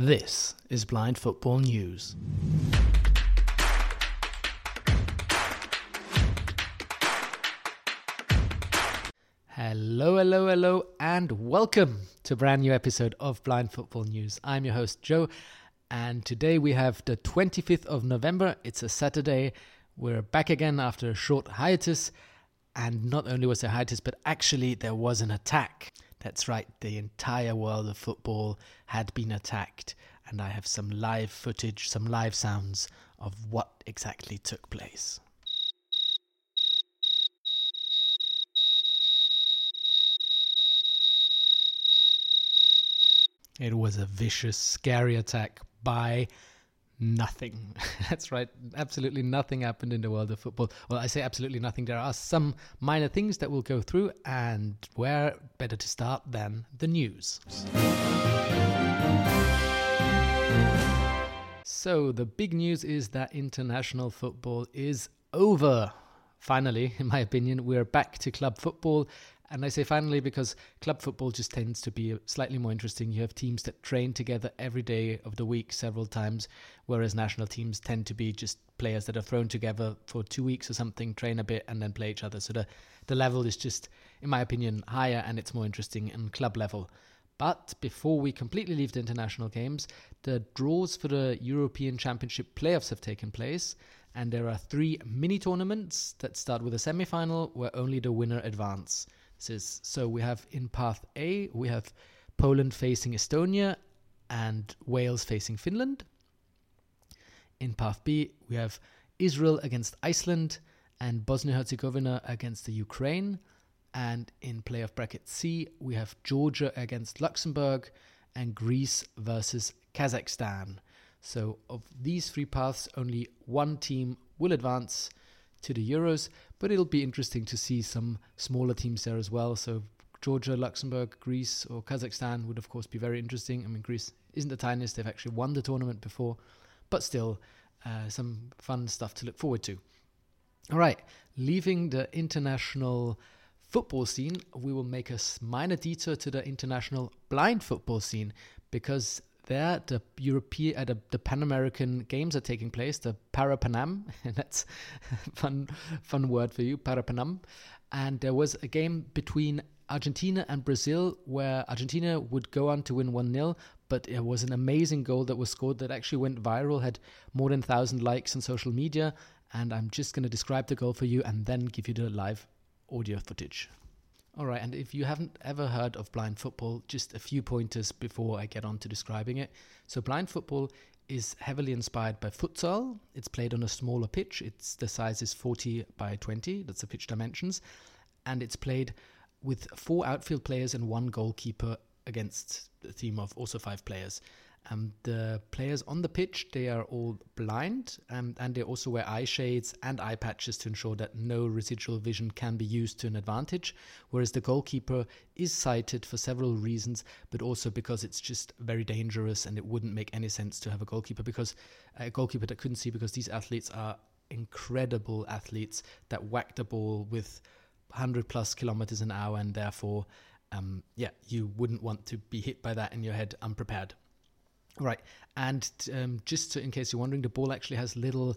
This is Blind Football News. Hello, hello, hello, and welcome to a brand new episode of Blind Football News. I'm your host, Joe, and today we have the 25th of November. It's a Saturday. We're back again after a short hiatus, and not only was there hiatus, but actually there was an attack. That's right, the entire world of football had been attacked, and I have some live footage, some live sounds of what exactly took place. It was a vicious, scary attack by nothing. That's right. Absolutely nothing happened in the world of football. Well, I say absolutely nothing. There are some minor things that we'll go through, and where better to start than the news. So, the big news is that international football is over. Finally, in my opinion, we're back to club football and I say finally because club football just tends to be slightly more interesting. You have teams that train together every day of the week several times, whereas national teams tend to be just players that are thrown together for two weeks or something, train a bit, and then play each other. So the, the level is just, in my opinion, higher and it's more interesting in club level. But before we completely leave the international games, the draws for the European Championship playoffs have taken place, and there are three mini tournaments that start with a semi final where only the winner advance is so we have in path A, we have Poland facing Estonia and Wales facing Finland. In path B, we have Israel against Iceland and Bosnia Herzegovina against the Ukraine. And in playoff bracket C, we have Georgia against Luxembourg and Greece versus Kazakhstan. So, of these three paths, only one team will advance to the Euros, but it'll be interesting to see some smaller teams there as well. So Georgia, Luxembourg, Greece, or Kazakhstan would of course be very interesting. I mean, Greece isn't the tiniest; they've actually won the tournament before, but still, uh, some fun stuff to look forward to. All right, leaving the international football scene, we will make a minor detour to the international blind football scene because there the European uh, the, the Pan American Games are taking place, the Parapanam, and that's fun fun word for you, Parapanam. And there was a game between Argentina and Brazil where Argentina would go on to win 1 0, but it was an amazing goal that was scored that actually went viral, had more than 1,000 likes on social media. And I'm just going to describe the goal for you and then give you the live audio footage. All right, and if you haven't ever heard of blind football, just a few pointers before I get on to describing it. So, blind football is heavily inspired by futsal. It's played on a smaller pitch. It's the size is 40 by 20. That's the pitch dimensions, and it's played with four outfield players and one goalkeeper against a team of also five players. Um, the players on the pitch they are all blind um, and they also wear eye shades and eye patches to ensure that no residual vision can be used to an advantage whereas the goalkeeper is sighted for several reasons but also because it's just very dangerous and it wouldn't make any sense to have a goalkeeper because a goalkeeper that couldn't see because these athletes are incredible athletes that whack the ball with 100 plus kilometers an hour and therefore um, yeah you wouldn't want to be hit by that in your head unprepared Right, and um, just to, in case you're wondering, the ball actually has little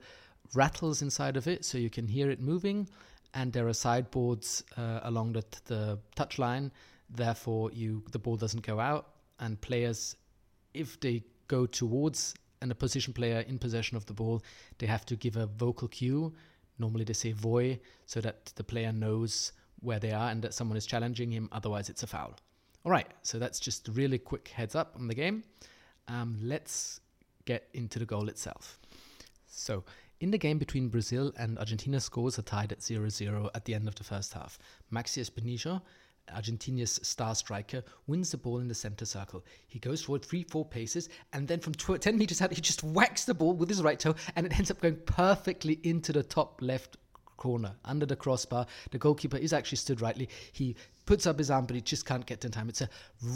rattles inside of it, so you can hear it moving. And there are sideboards uh, along the, t- the touch line, therefore you the ball doesn't go out. And players, if they go towards an opposition player in possession of the ball, they have to give a vocal cue. Normally they say "voy," so that the player knows where they are and that someone is challenging him. Otherwise, it's a foul. All right, so that's just a really quick heads up on the game. Um, let's get into the goal itself. So, in the game between Brazil and Argentina, scores are tied at 0 0 at the end of the first half. Maxi Espinillo, Argentina's star striker, wins the ball in the center circle. He goes forward three, four paces, and then from tw- 10 meters out, he just whacks the ball with his right toe, and it ends up going perfectly into the top left corner under the crossbar. The goalkeeper is actually stood rightly. He puts up his arm, but he just can't get in time. It's a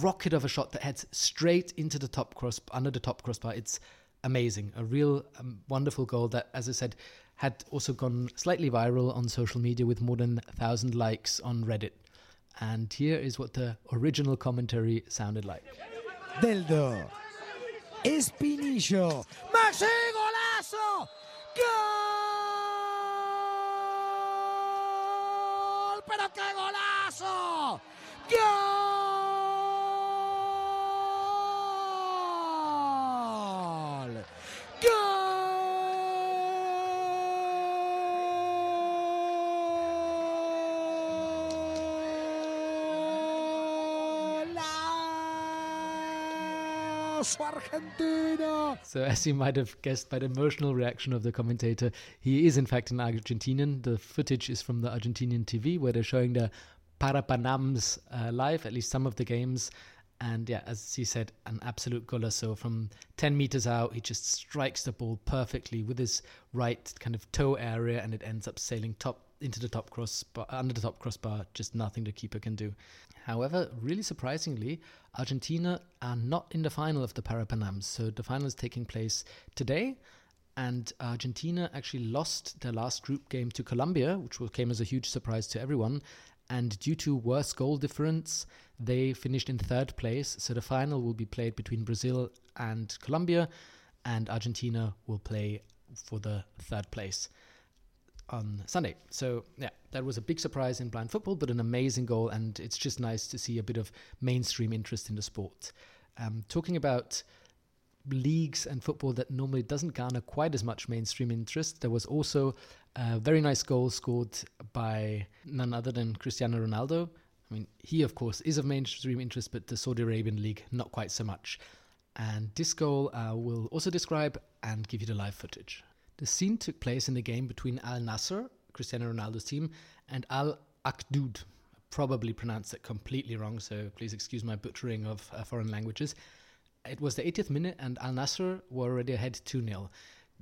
rocket of a shot that heads straight into the top cross under the top crossbar. It's amazing, a real um, wonderful goal that, as I said, had also gone slightly viral on social media with more than a thousand likes on Reddit. And here is what the original commentary sounded like. Deldo. Espinillo. ¡Maxi golazo! ¡Gol! ¡Pero qué golazo! ¡Gol! So, as you might have guessed by the emotional reaction of the commentator, he is in fact an Argentinian. The footage is from the Argentinian TV where they're showing the Parapanams uh, live, at least some of the games. And yeah, as he said, an absolute golazo from 10 meters out. He just strikes the ball perfectly with his right kind of toe area, and it ends up sailing top into the top crossbar, under the top crossbar. Just nothing the keeper can do. However, really surprisingly, Argentina are not in the final of the Parapanams. So the final is taking place today, and Argentina actually lost their last group game to Colombia, which came as a huge surprise to everyone. And due to worse goal difference, they finished in third place. So the final will be played between Brazil and Colombia, and Argentina will play for the third place on Sunday. So yeah, that was a big surprise in blind football, but an amazing goal, and it's just nice to see a bit of mainstream interest in the sport. Um, talking about leagues and football that normally doesn't garner quite as much mainstream interest, there was also a very nice goal scored by none other than Cristiano Ronaldo. I mean, he of course is of mainstream interest, but the Saudi Arabian league not quite so much. And this goal I uh, will also describe and give you the live footage. The scene took place in the game between Al Nassr, Cristiano Ronaldo's team, and Al Akhdud. Probably pronounced it completely wrong, so please excuse my butchering of uh, foreign languages. It was the 80th minute, and Al Nassr were already ahead 2 0.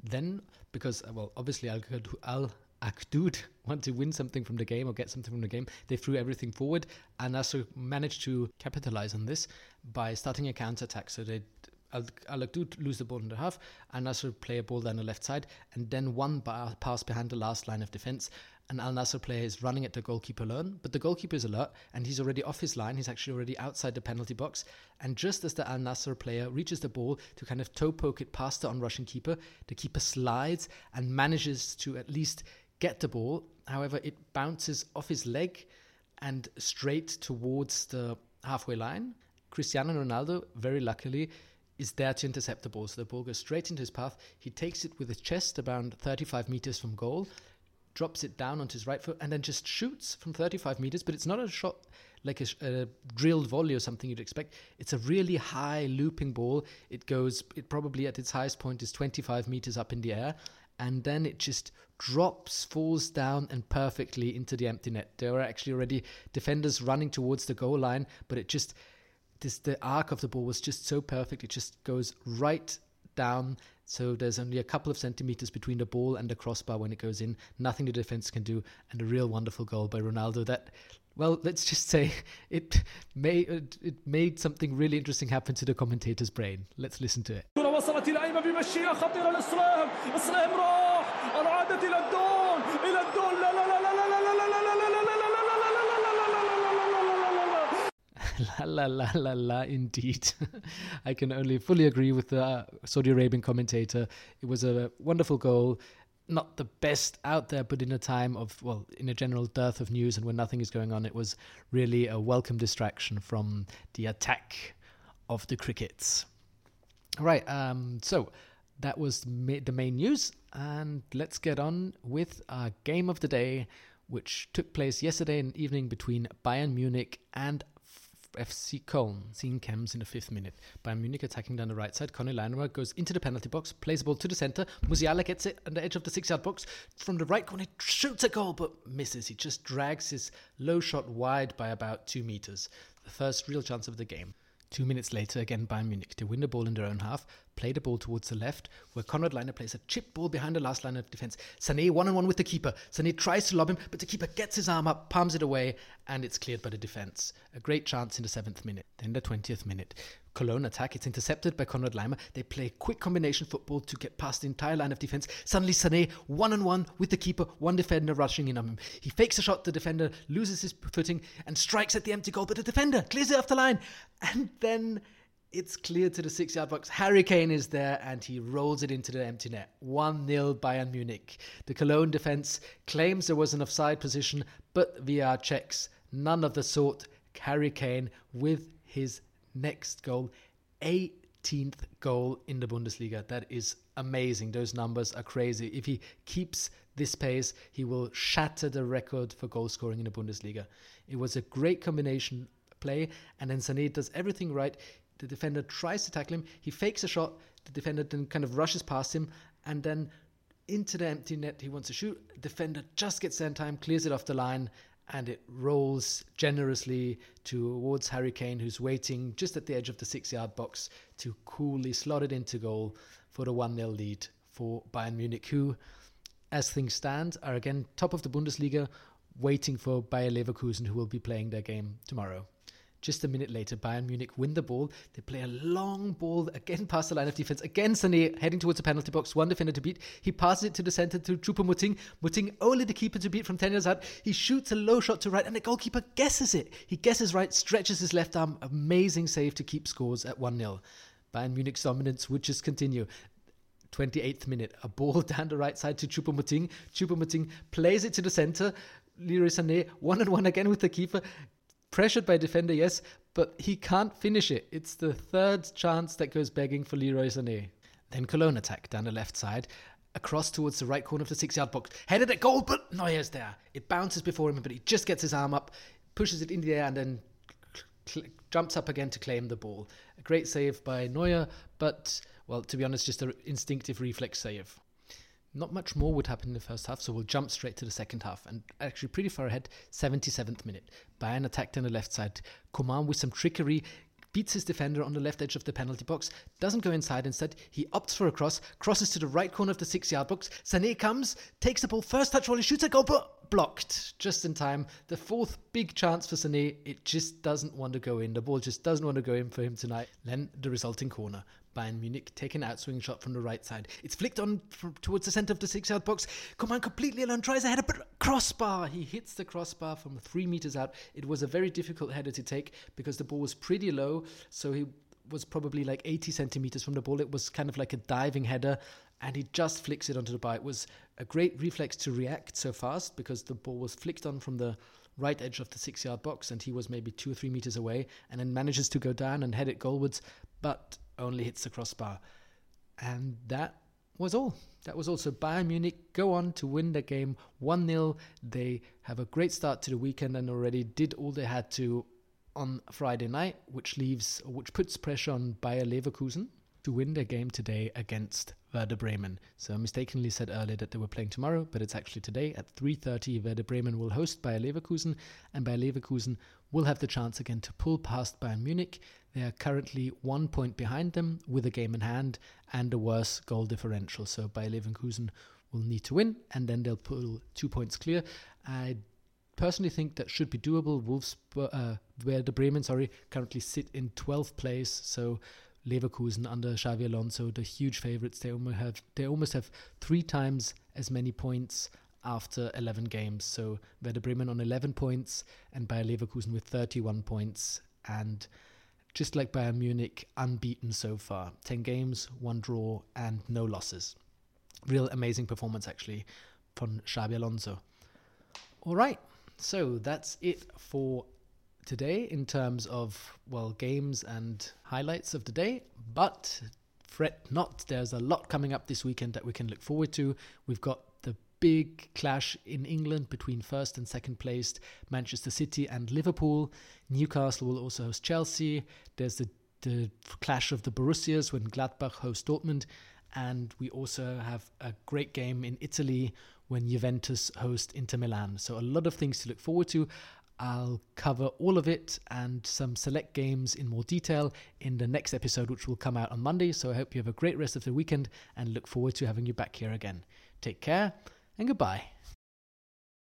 Then, because, uh, well, obviously Al Akhdud want to win something from the game or get something from the game, they threw everything forward. Al Nassr managed to capitalize on this by starting a counter attack. So they Al Akhdud lose the ball in the half, Al Nassr play a ball down the left side, and then one pass behind the last line of defense. And Al Nassr player is running at the goalkeeper alone, but the goalkeeper is alert and he's already off his line. He's actually already outside the penalty box. And just as the Al Nassr player reaches the ball to kind of toe poke it past the on-rushing keeper, the keeper slides and manages to at least get the ball. However, it bounces off his leg and straight towards the halfway line. Cristiano Ronaldo, very luckily, is there to intercept the ball. So the ball goes straight into his path. He takes it with his chest around 35 meters from goal, drops it down onto his right foot, and then just shoots from 35 meters. But it's not a shot like a, a, drilled volley or something you'd expect. It's a really high looping ball. It goes, it probably at its highest point is 25 meters up in the air. And then it just drops, falls down, and perfectly into the empty net. There are actually already defenders running towards the goal line, but it just this the arc of the ball was just so perfect. It just goes right down. So there's only a couple of centimeters between the ball and the crossbar when it goes in. Nothing the defense can do, and a real wonderful goal by Ronaldo. That, well, let's just say it made it made something really interesting happen to the commentator's brain. Let's listen to it. la la la la la indeed. I can only fully agree with the Saudi Arabian commentator. It was a wonderful goal. Not the best out there, but in a time of, well, in a general dearth of news and when nothing is going on, it was really a welcome distraction from the attack of the crickets. Right, um, so that was the main news, and let's get on with our game of the day, which took place yesterday in evening between Bayern Munich and FC Köln, seeing Chems in the fifth minute. Bayern Munich attacking down the right side. Conny Leinemer goes into the penalty box, plays the ball to the centre. Musiala gets it on the edge of the six yard box. From the right corner, shoots a goal but misses. He just drags his low shot wide by about two metres. The first real chance of the game. Two minutes later, again Bayern Munich to win the ball in their own half, play the ball towards the left, where Konrad Laimer plays a chip ball behind the last line of defense. Sané one on one with the keeper. Sané tries to lob him, but the keeper gets his arm up, palms it away, and it's cleared by the defense. A great chance in the seventh minute. Then the twentieth minute. Cologne attack. It's intercepted by Konrad Laimer. They play quick combination football to get past the entire line of defense. Suddenly, Sané one on one with the keeper, one defender rushing in on him. He fakes a shot. The defender loses his footing and strikes at the empty goal, but the defender clears it off the line. And then It's clear to the six yard box. Harry Kane is there and he rolls it into the empty net. 1 0 Bayern Munich. The Cologne defense claims there was an offside position, but VR checks none of the sort. Harry Kane with his next goal. 18th goal in the Bundesliga. That is amazing. Those numbers are crazy. If he keeps this pace, he will shatter the record for goal scoring in the Bundesliga. It was a great combination play, and then Sané does everything right. The defender tries to tackle him, he fakes a shot, the defender then kind of rushes past him, and then into the empty net he wants to shoot. Defender just gets there in time, clears it off the line, and it rolls generously towards Harry Kane, who's waiting just at the edge of the six yard box to coolly slot it into goal for the 1 0 lead for Bayern Munich, who, as things stand, are again top of the Bundesliga, waiting for Bayer Leverkusen, who will be playing their game tomorrow. Just a minute later, Bayern Munich win the ball. They play a long ball again past the line of defense. Again, Sané heading towards the penalty box. One defender to beat. He passes it to the center to Choupo-Moting. Moting only the keeper to beat from 10 yards out. He shoots a low shot to right, and the goalkeeper guesses it. He guesses right, stretches his left arm. Amazing save to keep scores at 1 0. Bayern Munich's dominance would just continue. 28th minute, a ball down the right side to Choupo-Moting. Choupo-Moting plays it to the center. Leroy Sané one on one again with the keeper pressured by defender, yes, but he can't finish it. It's the third chance that goes begging for Leroy Sané. Then Cologne attack down the left side, across towards the right corner of the six-yard box, headed at goal, but Neuer's there. It bounces before him, but he just gets his arm up, pushes it in the air, and then cl- jumps up again to claim the ball. A great save by Neuer, but well, to be honest, just an instinctive reflex save. Not much more would happen in the first half, so we'll jump straight to the second half. And actually, pretty far ahead, 77th minute. Bayern attacked on the left side. Coman with some trickery beats his defender on the left edge of the penalty box, doesn't go inside. Instead, he opts for a cross, crosses to the right corner of the six yard box. Sané comes, takes the ball, first touch volley, shoots a goal, but blocked just in time. The fourth big chance for Sané, it just doesn't want to go in. The ball just doesn't want to go in for him tonight. Then the resulting corner. Bayern Munich take an outswing shot from the right side. It's flicked on towards the centre of the six yard box. Coman completely alone tries a header, but crossbar. He hits the crossbar from three meters out. It was a very difficult header to take because the ball was pretty low, so he was probably like 80 centimeters from the ball. It was kind of like a diving header, and he just flicks it onto the bar. It was a great reflex to react so fast because the ball was flicked on from the right edge of the six yard box, and he was maybe two or three meters away, and then manages to go down and head it goalwards. But only hits the crossbar. And that was all. That was also Bayern Munich go on to win the game 1 0. They have a great start to the weekend and already did all they had to on Friday night, which leaves, which puts pressure on Bayer Leverkusen to win their game today against Werder Bremen. So I mistakenly said earlier that they were playing tomorrow, but it's actually today at 3:30. Werder Bremen will host Bayer Leverkusen, and Bayer Leverkusen will have the chance again to pull past Bayern Munich. They are currently one point behind them with a game in hand and a worse goal differential. So Bayer Leverkusen will need to win, and then they'll pull two points clear. I personally think that should be doable. Wolves, uh, Werder Bremen, sorry, currently sit in 12th place, so Leverkusen under Xabi Alonso, the huge favourites. They almost have they almost have three times as many points after 11 games. So Werder Bremen on 11 points and Bayer Leverkusen with 31 points and just like Bayern Munich, unbeaten so far. 10 games, one draw, and no losses. Real amazing performance, actually, from Xabi Alonso. All right, so that's it for today in terms of, well, games and highlights of the day. But fret not, there's a lot coming up this weekend that we can look forward to. We've got the big clash in England between first and second placed Manchester City and Liverpool. Newcastle will also host Chelsea. There's the, the clash of the Borussias when Gladbach host Dortmund. And we also have a great game in Italy when Juventus host Inter Milan. So a lot of things to look forward to. I'll cover all of it and some select games in more detail in the next episode, which will come out on Monday. So I hope you have a great rest of the weekend and look forward to having you back here again. Take care and goodbye.